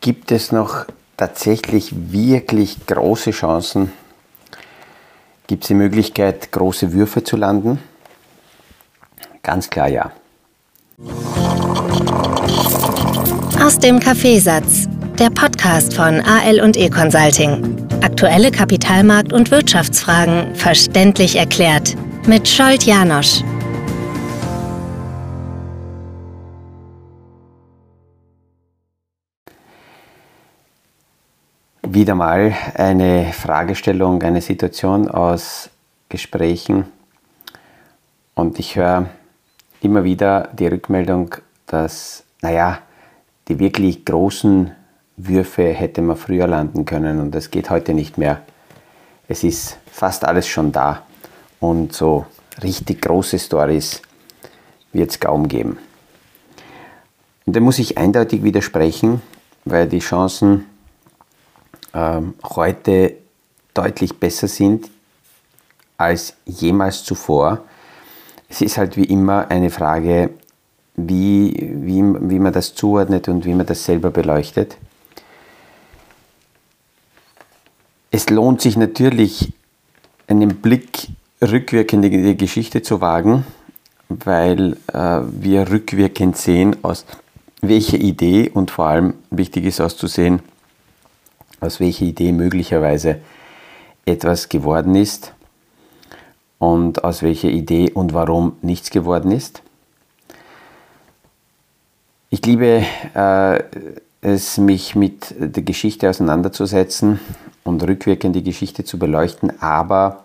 Gibt es noch tatsächlich wirklich große Chancen? Gibt es die Möglichkeit, große Würfe zu landen? Ganz klar ja. Aus dem Kaffeesatz, der Podcast von AL und E Consulting. Aktuelle Kapitalmarkt- und Wirtschaftsfragen verständlich erklärt mit Scholt Janosch. Wieder mal eine Fragestellung, eine Situation aus Gesprächen und ich höre immer wieder die Rückmeldung, dass, naja, die wirklich großen Würfe hätte man früher landen können und das geht heute nicht mehr. Es ist fast alles schon da und so richtig große Stories wird es kaum geben. Und da muss ich eindeutig widersprechen, weil die Chancen ähm, heute deutlich besser sind als jemals zuvor. Es ist halt wie immer eine Frage, wie, wie, wie man das zuordnet und wie man das selber beleuchtet. Es lohnt sich natürlich, einen Blick rückwirkend in die Geschichte zu wagen, weil äh, wir rückwirkend sehen, aus welcher Idee und vor allem wichtig ist auszusehen, aus welcher Idee möglicherweise etwas geworden ist und aus welcher Idee und warum nichts geworden ist. Ich liebe äh, es, mich mit der Geschichte auseinanderzusetzen und rückwirkend die Geschichte zu beleuchten, aber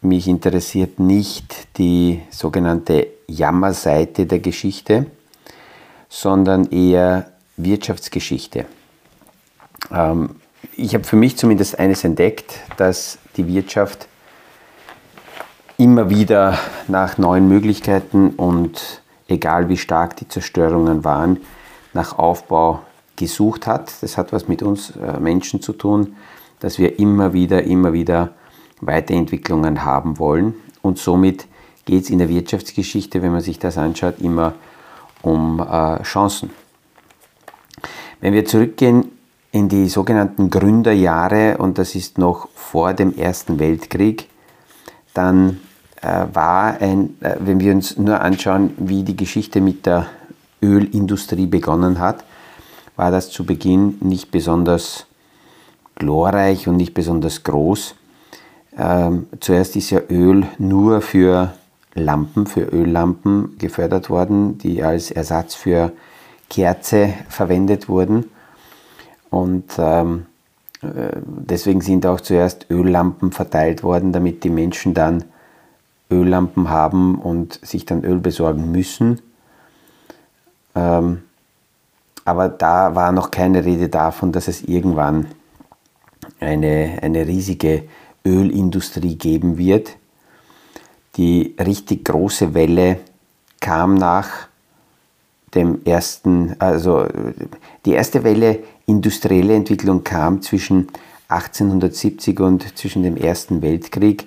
mich interessiert nicht die sogenannte Jammerseite der Geschichte, sondern eher Wirtschaftsgeschichte. Ähm, ich habe für mich zumindest eines entdeckt, dass die Wirtschaft immer wieder nach neuen Möglichkeiten und egal wie stark die Zerstörungen waren, nach Aufbau gesucht hat. Das hat was mit uns äh, Menschen zu tun, dass wir immer wieder, immer wieder Weiterentwicklungen haben wollen. Und somit geht es in der Wirtschaftsgeschichte, wenn man sich das anschaut, immer um äh, Chancen. Wenn wir zurückgehen in die sogenannten Gründerjahre, und das ist noch vor dem Ersten Weltkrieg, dann äh, war ein, äh, wenn wir uns nur anschauen, wie die Geschichte mit der Ölindustrie begonnen hat, war das zu Beginn nicht besonders glorreich und nicht besonders groß. Ähm, zuerst ist ja Öl nur für Lampen, für Öllampen gefördert worden, die als Ersatz für Kerze verwendet wurden. Und ähm, äh, deswegen sind auch zuerst Öllampen verteilt worden, damit die Menschen dann Öllampen haben und sich dann Öl besorgen müssen. Ähm, aber da war noch keine Rede davon, dass es irgendwann eine, eine riesige Ölindustrie geben wird. Die richtig große Welle kam nach dem ersten, also die erste Welle industrielle Entwicklung kam zwischen 1870 und zwischen dem Ersten Weltkrieg.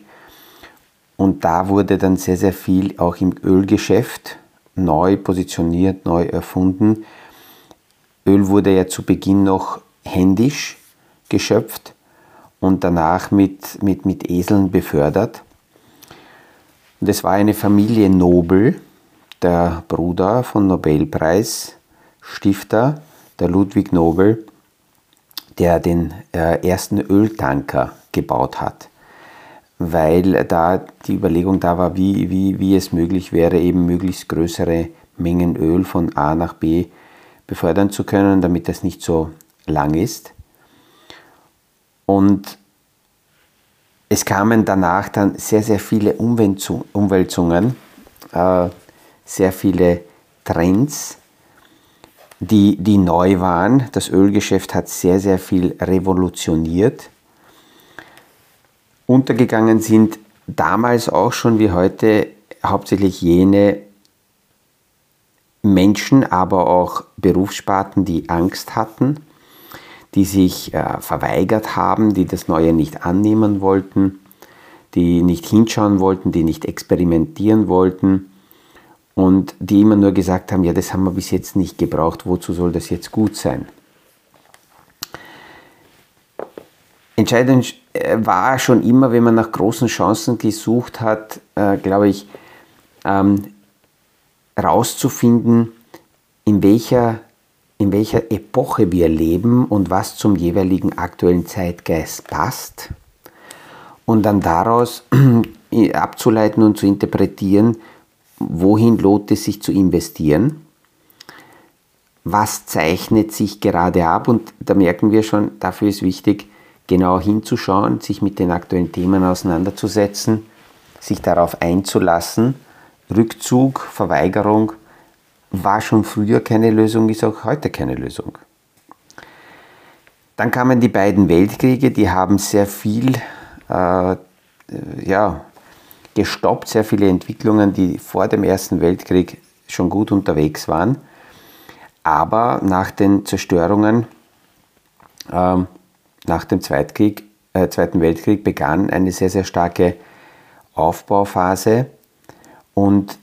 Und da wurde dann sehr, sehr viel auch im Ölgeschäft neu positioniert, neu erfunden. Öl wurde ja zu Beginn noch händisch geschöpft und danach mit, mit, mit Eseln befördert. Und es war eine Familie Nobel, der Bruder von Nobelpreisstifter, der Ludwig Nobel, der den äh, ersten Öltanker gebaut hat, weil da die Überlegung da war, wie, wie, wie es möglich wäre, eben möglichst größere Mengen Öl von A nach B befördern zu können, damit das nicht so lang ist. Und es kamen danach dann sehr, sehr viele Umwälzungen, äh, sehr viele Trends, die, die neu waren. Das Ölgeschäft hat sehr, sehr viel revolutioniert. Untergegangen sind damals auch schon wie heute hauptsächlich jene Menschen, aber auch Berufssparten, die Angst hatten, die sich äh, verweigert haben, die das Neue nicht annehmen wollten, die nicht hinschauen wollten, die nicht experimentieren wollten und die immer nur gesagt haben, ja, das haben wir bis jetzt nicht gebraucht, wozu soll das jetzt gut sein? entscheidend äh, war schon immer, wenn man nach großen Chancen gesucht hat, äh, glaube ich, ähm, rauszufinden, in welcher, in welcher Epoche wir leben und was zum jeweiligen aktuellen Zeitgeist passt. Und dann daraus abzuleiten und zu interpretieren, wohin lohnt es sich zu investieren, was zeichnet sich gerade ab und da merken wir schon, dafür ist wichtig, genau hinzuschauen, sich mit den aktuellen Themen auseinanderzusetzen, sich darauf einzulassen. Rückzug, Verweigerung war schon früher keine Lösung, ist auch heute keine Lösung. Dann kamen die beiden Weltkriege, die haben sehr viel äh, ja, gestoppt, sehr viele Entwicklungen, die vor dem Ersten Weltkrieg schon gut unterwegs waren. Aber nach den Zerstörungen äh, nach dem Zweitkrieg, äh, Zweiten Weltkrieg begann eine sehr, sehr starke Aufbauphase und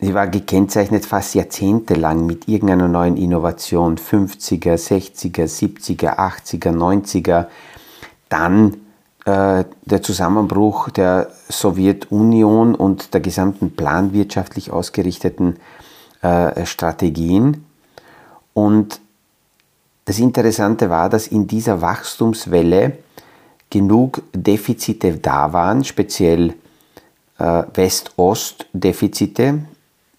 sie war gekennzeichnet fast jahrzehntelang mit irgendeiner neuen Innovation, 50er, 60er, 70er, 80er, 90er. Dann äh, der Zusammenbruch der Sowjetunion und der gesamten planwirtschaftlich ausgerichteten äh, Strategien. Und das Interessante war, dass in dieser Wachstumswelle genug Defizite da waren, speziell äh, West-Ost-Defizite.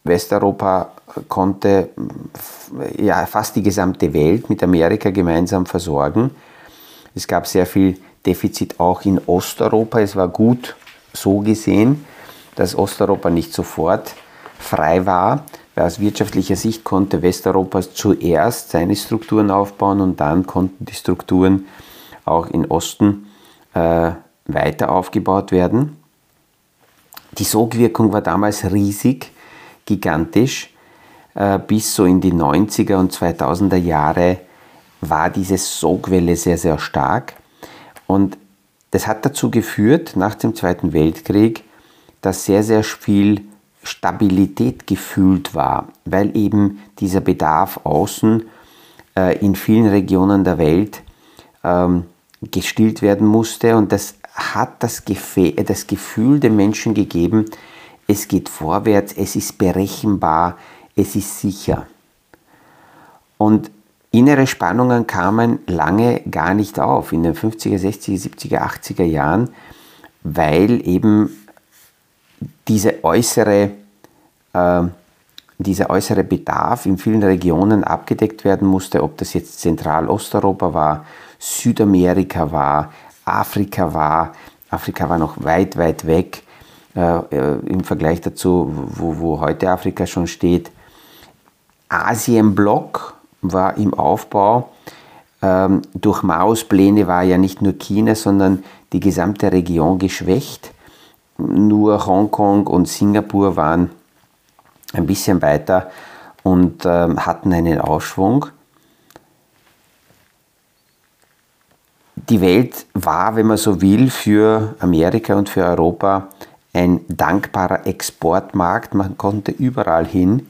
Westeuropa konnte ja, fast die gesamte Welt mit Amerika gemeinsam versorgen. Es gab sehr viel Defizit auch in Osteuropa. Es war gut so gesehen, dass Osteuropa nicht sofort frei war, weil aus wirtschaftlicher Sicht konnte Westeuropa zuerst seine Strukturen aufbauen und dann konnten die Strukturen auch im Osten äh, weiter aufgebaut werden. Die Sogwirkung war damals riesig, gigantisch. Äh, bis so in die 90er und 2000er Jahre war diese Sogwelle sehr, sehr stark. Und das hat dazu geführt, nach dem Zweiten Weltkrieg, dass sehr, sehr viel Stabilität gefühlt war, weil eben dieser Bedarf außen äh, in vielen Regionen der Welt ähm, gestillt werden musste und das hat das, Gefe das Gefühl den Menschen gegeben, es geht vorwärts, es ist berechenbar, es ist sicher. Und innere Spannungen kamen lange gar nicht auf, in den 50er, 60er, 70er, 80er Jahren, weil eben diese äußere, äh, dieser äußere Bedarf in vielen Regionen abgedeckt werden musste, ob das jetzt Zentralosteuropa war, Südamerika war, Afrika war. Afrika war noch weit, weit weg äh, äh, im Vergleich dazu, wo, wo heute Afrika schon steht. Asienblock war im Aufbau. Ähm, durch Maos Pläne war ja nicht nur China, sondern die gesamte Region geschwächt. Nur Hongkong und Singapur waren ein bisschen weiter und ähm, hatten einen Aufschwung. Die Welt war, wenn man so will, für Amerika und für Europa ein dankbarer Exportmarkt. Man konnte überall hin.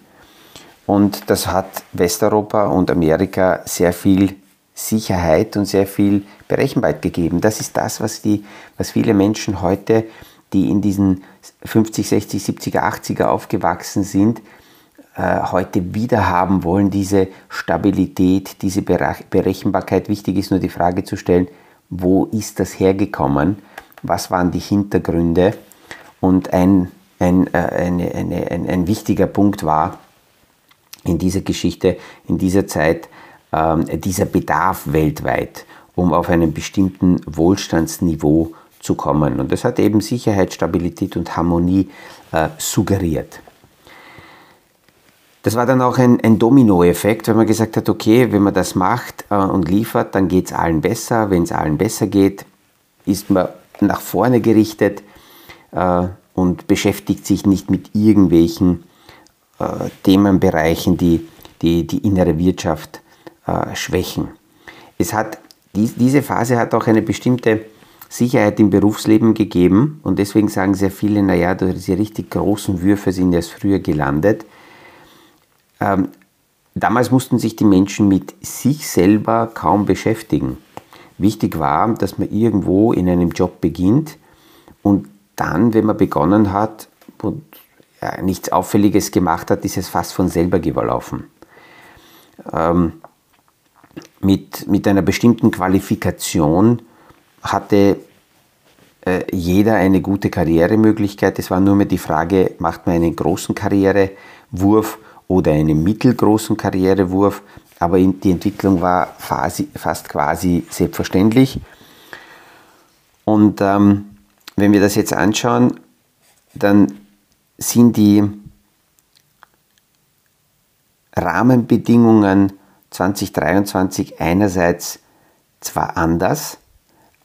Und das hat Westeuropa und Amerika sehr viel Sicherheit und sehr viel Berechenbarkeit gegeben. Das ist das, was, die, was viele Menschen heute die in diesen 50, 60, 70er, 80er aufgewachsen sind, äh, heute wieder haben wollen, diese Stabilität, diese Berechenbarkeit. Wichtig ist nur die Frage zu stellen, wo ist das hergekommen? Was waren die Hintergründe? Und ein, ein, äh, eine, eine, ein, ein wichtiger Punkt war in dieser Geschichte, in dieser Zeit, ähm, dieser Bedarf weltweit, um auf einem bestimmten Wohlstandsniveau zu kommen. Und das hat eben Sicherheit, Stabilität und Harmonie äh, suggeriert. Das war dann auch ein, ein Dominoeffekt, wenn man gesagt hat, okay, wenn man das macht äh, und liefert, dann geht es allen besser. Wenn es allen besser geht, ist man nach vorne gerichtet äh, und beschäftigt sich nicht mit irgendwelchen Themenbereichen, die, die die innere Wirtschaft äh, schwächen. Es hat, dies, diese Phase hat auch eine bestimmte Sicherheit im Berufsleben gegeben und deswegen sagen sehr viele, naja, diese richtig großen Würfe sind erst früher gelandet. Ähm, damals mussten sich die Menschen mit sich selber kaum beschäftigen, Wichtig war, dass man irgendwo in einem Job beginnt und dann, wenn man begonnen hat und ja, nichts Auffälliges gemacht hat, ist es fast von selber gelaufen. Ähm, mit, mit einer bestimmten Qualifikation hatte äh, jeder eine gute Karrieremöglichkeit. Es war nur mehr die Frage, macht man einen großen Karrierewurf oder einen mittelgroßen Karrierewurf. Aber die Entwicklung war fast, fast quasi selbstverständlich. Und ähm, wenn wir das jetzt anschauen, dann sind die Rahmenbedingungen 2023 einerseits zwar anders,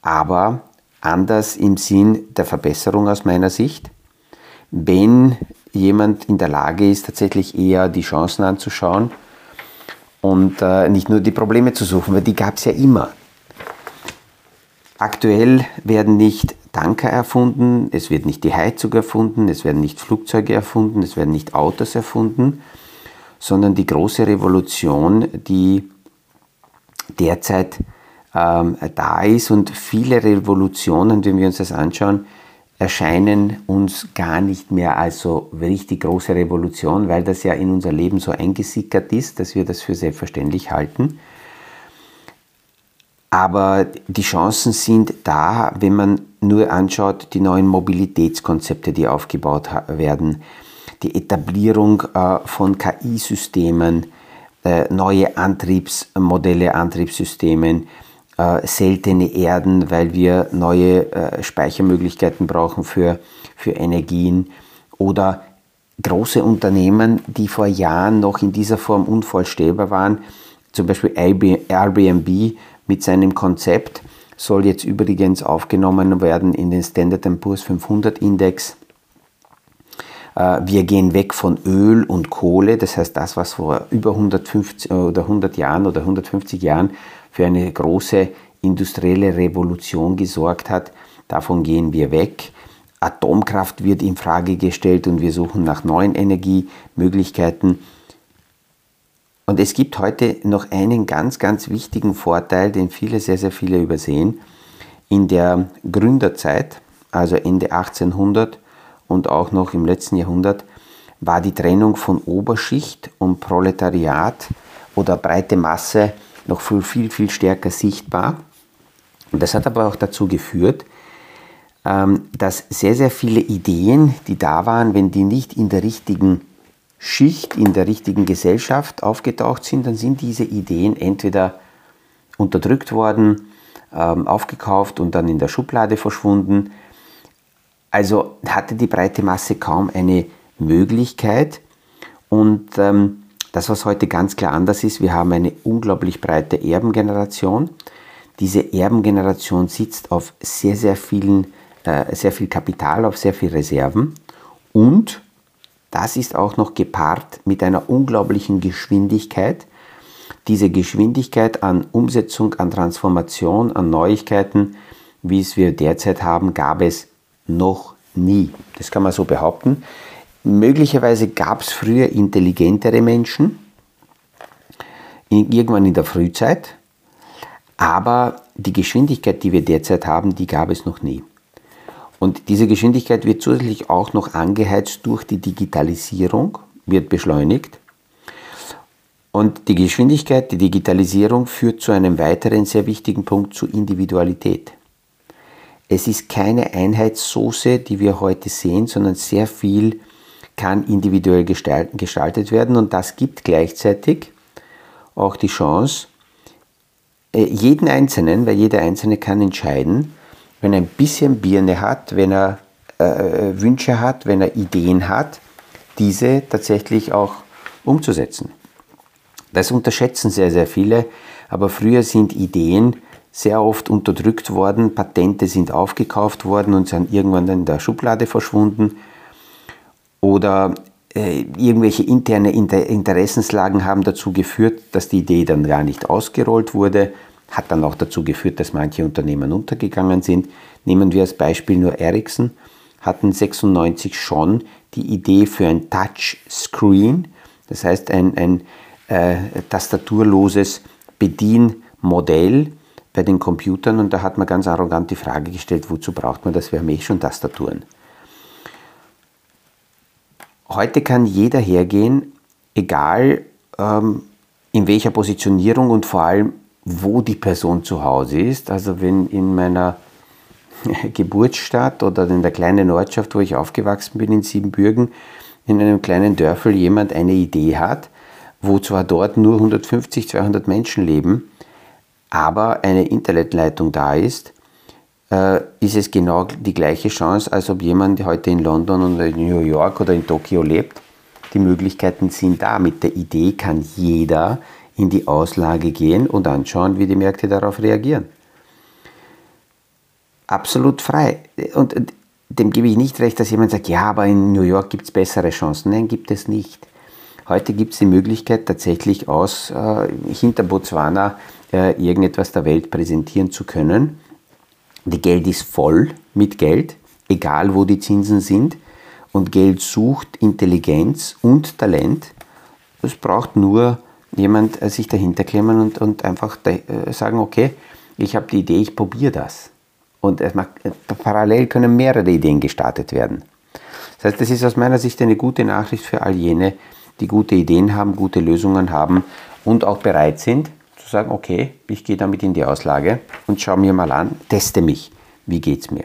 aber anders im Sinn der Verbesserung aus meiner Sicht. Wenn jemand in der Lage ist, tatsächlich eher die Chancen anzuschauen und äh, nicht nur die Probleme zu suchen, weil die gab es ja immer. Aktuell werden nicht Tanker erfunden, es wird nicht die Heizung erfunden, es werden nicht Flugzeuge erfunden, es werden nicht Autos erfunden, sondern die große Revolution, die derzeit ähm, da ist und viele Revolutionen, wenn wir uns das anschauen, erscheinen uns gar nicht mehr als so richtig große Revolution, weil das ja in unser Leben so eingesickert ist, dass wir das für selbstverständlich halten. Aber die Chancen sind da, wenn man nur anschaut, die neuen Mobilitätskonzepte, die aufgebaut werden, die Etablierung äh, von KI-Systemen, äh, neue Antriebsmodelle, Antriebssystemen, äh, seltene Erden, weil wir neue Speichermöglichkeiten brauchen für, für Energien. Oder große Unternehmen, die vor Jahren noch in dieser Form unvorstellbar waren, zum Beispiel Airbnb mit seinem Konzept, soll jetzt übrigens aufgenommen werden in den Standard Poor's 500 Index. Äh, wir gehen weg von Öl und Kohle, das heißt das, was vor über 150 oder 100 Jahren oder 150 Jahren für eine große industrielle Revolution gesorgt hat. Davon gehen wir weg. Atomkraft wird in Frage gestellt und wir suchen nach neuen Energiemöglichkeiten. Und es gibt heute noch einen ganz, ganz wichtigen Vorteil, den viele, sehr, sehr viele übersehen. In der Gründerzeit, also Ende 1800 und auch noch im letzten Jahrhundert, war die Trennung von Oberschicht und Proletariat oder breite Masse noch viel, viel, viel stärker sichtbar. Und das hat aber auch dazu geführt, ähm, dass sehr, sehr viele Ideen, die da waren, wenn die nicht in der richtigen Schicht, in der richtigen Gesellschaft aufgetaucht sind, dann sind diese Ideen entweder unterdrückt worden, ähm, aufgekauft und dann in der Schublade verschwunden. Also hatte die breite Masse kaum eine Möglichkeit. Und ähm, das, was heute ganz klar anders ist, wir haben eine unglaublich breite Erbengeneration. Diese Erbengeneration sitzt auf sehr, sehr, vielen, äh, sehr viel Kapital, auf sehr viel Reserven und das ist auch noch gepaart mit einer unglaublichen Geschwindigkeit. Diese Geschwindigkeit an Umsetzung, an Transformation, an Neuigkeiten, wie es wir derzeit haben, gab es noch nie. Das kann man so behaupten. Möglicherweise gab es früher intelligentere Menschen, irgendwann in der Frühzeit, aber die Geschwindigkeit, die wir derzeit haben, die gab es noch nie. Und diese Geschwindigkeit wird zusätzlich auch noch angeheizt durch die Digitalisierung, wird beschleunigt. Und die Geschwindigkeit, die Digitalisierung führt zu einem weiteren sehr wichtigen Punkt, zur Individualität. Es ist keine Einheitssoße, die wir heute sehen, sondern sehr viel kann individuell gestaltet werden und das gibt gleichzeitig auch die Chance, äh, jeden Einzelnen, weil jeder Einzelne kann entscheiden, wenn er ein bisschen Birne hat, wenn er äh, Wünsche hat, wenn er Ideen hat, diese tatsächlich auch umzusetzen. Das unterschätzen sehr, sehr viele, aber früher sind Ideen sehr oft unterdrückt worden, Patente sind aufgekauft worden und sind irgendwann in der Schublade verschwunden oder äh, irgendwelche interne Inter Interessenslagen haben dazu geführt, dass die Idee dann gar nicht ausgerollt wurde, hat dann auch dazu geführt, dass manche Unternehmen untergegangen sind. Nehmen wir als Beispiel nur Ericsson, hatten 96 schon die Idee für ein Touchscreen, das heißt ein, ein äh, tastaturloses Bedienmodell bei den Computern und da hat man ganz arrogant die Frage gestellt, wozu braucht man das? Wir haben eh schon Tastaturen. Heute kann jeder hergehen, egal ähm, in welcher Positionierung und vor allem, wo die Person zu Hause ist. Also wenn in meiner Geburtsstadt oder in der kleinen Ortschaft, wo ich aufgewachsen bin, in Siebenbürgen, in einem kleinen Dörfel jemand eine Idee hat, wo zwar dort nur 150, 200 Menschen leben, aber eine Internetleitung da ist, äh, ist es genau die gleiche Chance, als ob jemand heute in London oder in New York oder in Tokio lebt. Die Möglichkeiten sind da. Mit der Idee kann jeder in die Auslage gehen und anschauen, wie die Märkte darauf reagieren. Absolut frei. Und dem gebe ich nicht recht, dass jemand sagt, ja, aber in New York gibt es bessere Chancen. Nein, gibt es nicht. Heute gibt es die Möglichkeit, tatsächlich aus äh, hinter Botswana äh, irgendetwas der Welt präsentieren zu können. Die Geld ist voll mit Geld, egal wo die Zinsen sind. Und Geld sucht Intelligenz und Talent. Es braucht nur jemand äh, sich dahinter klemmen und, und einfach da, äh, sagen, okay, ich habe die Idee, ich probiere das. Und macht, äh, parallel können mehrere Ideen gestartet werden. Das heißt, das ist aus meiner Sicht eine gute Nachricht für all jene, die gute Ideen haben, gute Lösungen haben und auch bereit sind zu sagen, okay, ich gehe damit in die Auslage und schaue mir mal an, teste mich, wie geht es mir.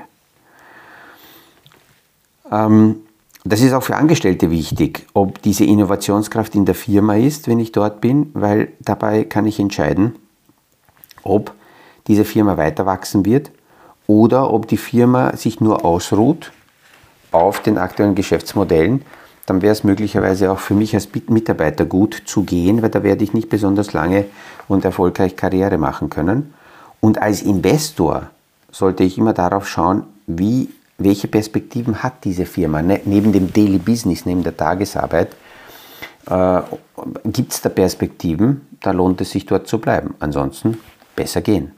Ähm, das ist auch für Angestellte wichtig, ob diese Innovationskraft in der Firma ist, wenn ich dort bin, weil dabei kann ich entscheiden, ob diese Firma weiter wachsen wird oder ob die Firma sich nur ausruht auf den aktuellen Geschäftsmodellen. Dann wäre es möglicherweise auch für mich als Mitarbeiter gut zu gehen, weil da werde ich nicht besonders lange und erfolgreich Karriere machen können. Und als Investor sollte ich immer darauf schauen, wie welche Perspektiven hat diese Firma ne, neben dem Daily Business, neben der Tagesarbeit? Äh, Gibt es da Perspektiven? Da lohnt es sich dort zu bleiben. Ansonsten besser gehen.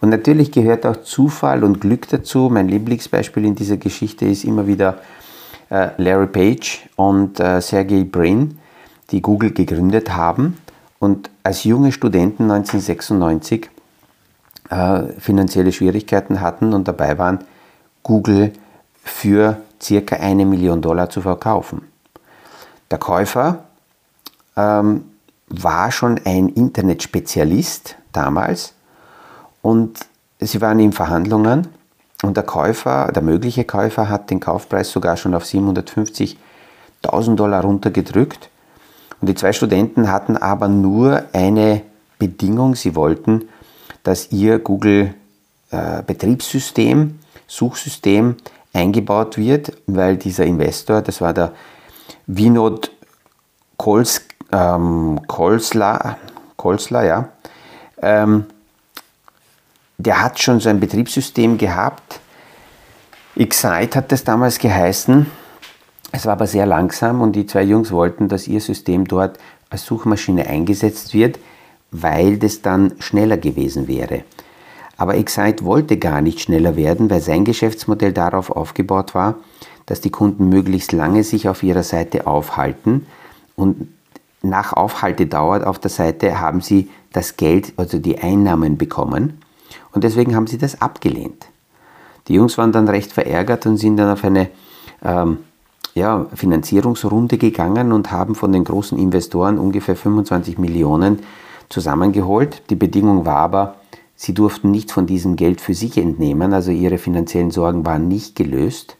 Und natürlich gehört auch Zufall und Glück dazu. Mein Lieblingsbeispiel in dieser Geschichte ist immer wieder äh, Larry Page und äh, Sergey Brin, die Google gegründet haben und als junge Studenten 1996 äh, finanzielle Schwierigkeiten hatten und dabei waren, Google für circa eine Million Dollar zu verkaufen. Der Käufer ähm, war schon ein Internetspezialist damals und sie waren in Verhandlungen und der Käufer, der mögliche Käufer hat den Kaufpreis sogar schon auf 750.000 Dollar runtergedrückt. Und die zwei Studenten hatten aber nur eine Bedingung, sie wollten, dass ihr Google äh, Betriebssystem Suchsystem eingebaut wird, weil dieser Investor, das war der Vinod Kols, ähm, Kolsla, Kolsla, ja, ähm, der hat schon so ein Betriebssystem gehabt. Excite hat das damals geheißen. Es war aber sehr langsam und die zwei Jungs wollten, dass ihr System dort als Suchmaschine eingesetzt wird, weil das dann schneller gewesen wäre. Aber Excite wollte gar nicht schneller werden, weil sein Geschäftsmodell darauf aufgebaut war, dass die Kunden möglichst lange sich auf ihrer Seite aufhalten und nach Aufhaltedauer auf der Seite haben sie das Geld, also die Einnahmen bekommen und deswegen haben sie das abgelehnt. Die Jungs waren dann recht verärgert und sind dann auf eine ähm, ja, Finanzierungsrunde gegangen und haben von den großen Investoren ungefähr 25 Millionen zusammengeholt. Die Bedingung war aber, Sie durften nichts von diesem Geld für sich entnehmen, also ihre finanziellen Sorgen waren nicht gelöst.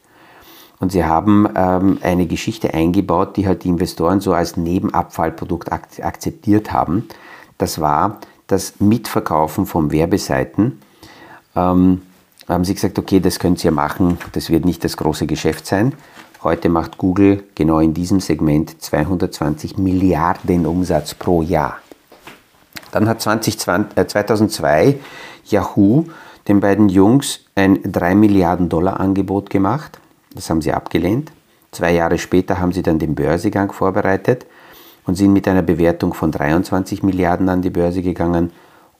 Und sie haben ähm, eine Geschichte eingebaut, die halt die Investoren so als Nebenabfallprodukt ak akzeptiert haben. Das war das Mitverkaufen von Werbeseiten. Ähm, haben sie gesagt, okay, das könnt ihr machen, das wird nicht das große Geschäft sein. Heute macht Google genau in diesem Segment 220 Milliarden Umsatz pro Jahr. Dann hat 2020, äh, 2002 Yahoo den beiden Jungs ein 3 Milliarden Dollar Angebot gemacht. Das haben sie abgelehnt. Zwei Jahre später haben sie dann den Börsegang vorbereitet und sind mit einer Bewertung von 23 Milliarden an die Börse gegangen.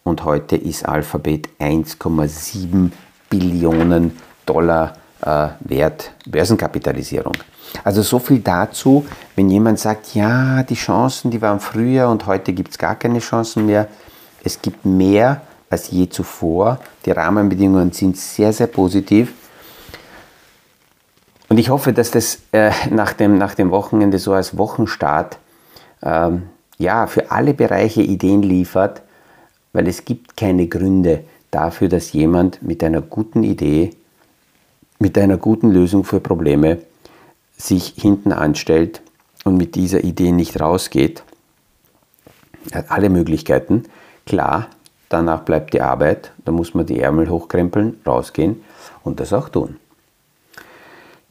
Und heute ist Alphabet 1,7 Billionen Dollar äh, wert, Börsenkapitalisierung. Also so viel dazu, wenn jemand sagt, ja, die Chancen, die waren früher und heute gibt es gar keine Chancen mehr. Es gibt mehr als je zuvor. Die Rahmenbedingungen sind sehr, sehr positiv. Und ich hoffe, dass das äh, nach, dem, nach dem Wochenende so als Wochenstart ähm, ja, für alle Bereiche Ideen liefert, weil es gibt keine Gründe dafür, dass jemand mit einer guten Idee, mit einer guten Lösung für Probleme sich hinten anstellt und mit dieser Idee nicht rausgeht. Hat alle Möglichkeiten. Klar, danach bleibt die Arbeit, da muss man die Ärmel hochkrempeln, rausgehen und das auch tun.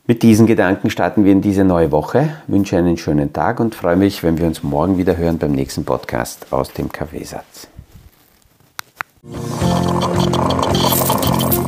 Mit diesen Gedanken starten wir in diese neue Woche. Ich wünsche einen schönen Tag und freue mich, wenn wir uns morgen wieder hören beim nächsten Podcast aus dem Kaffeesatz.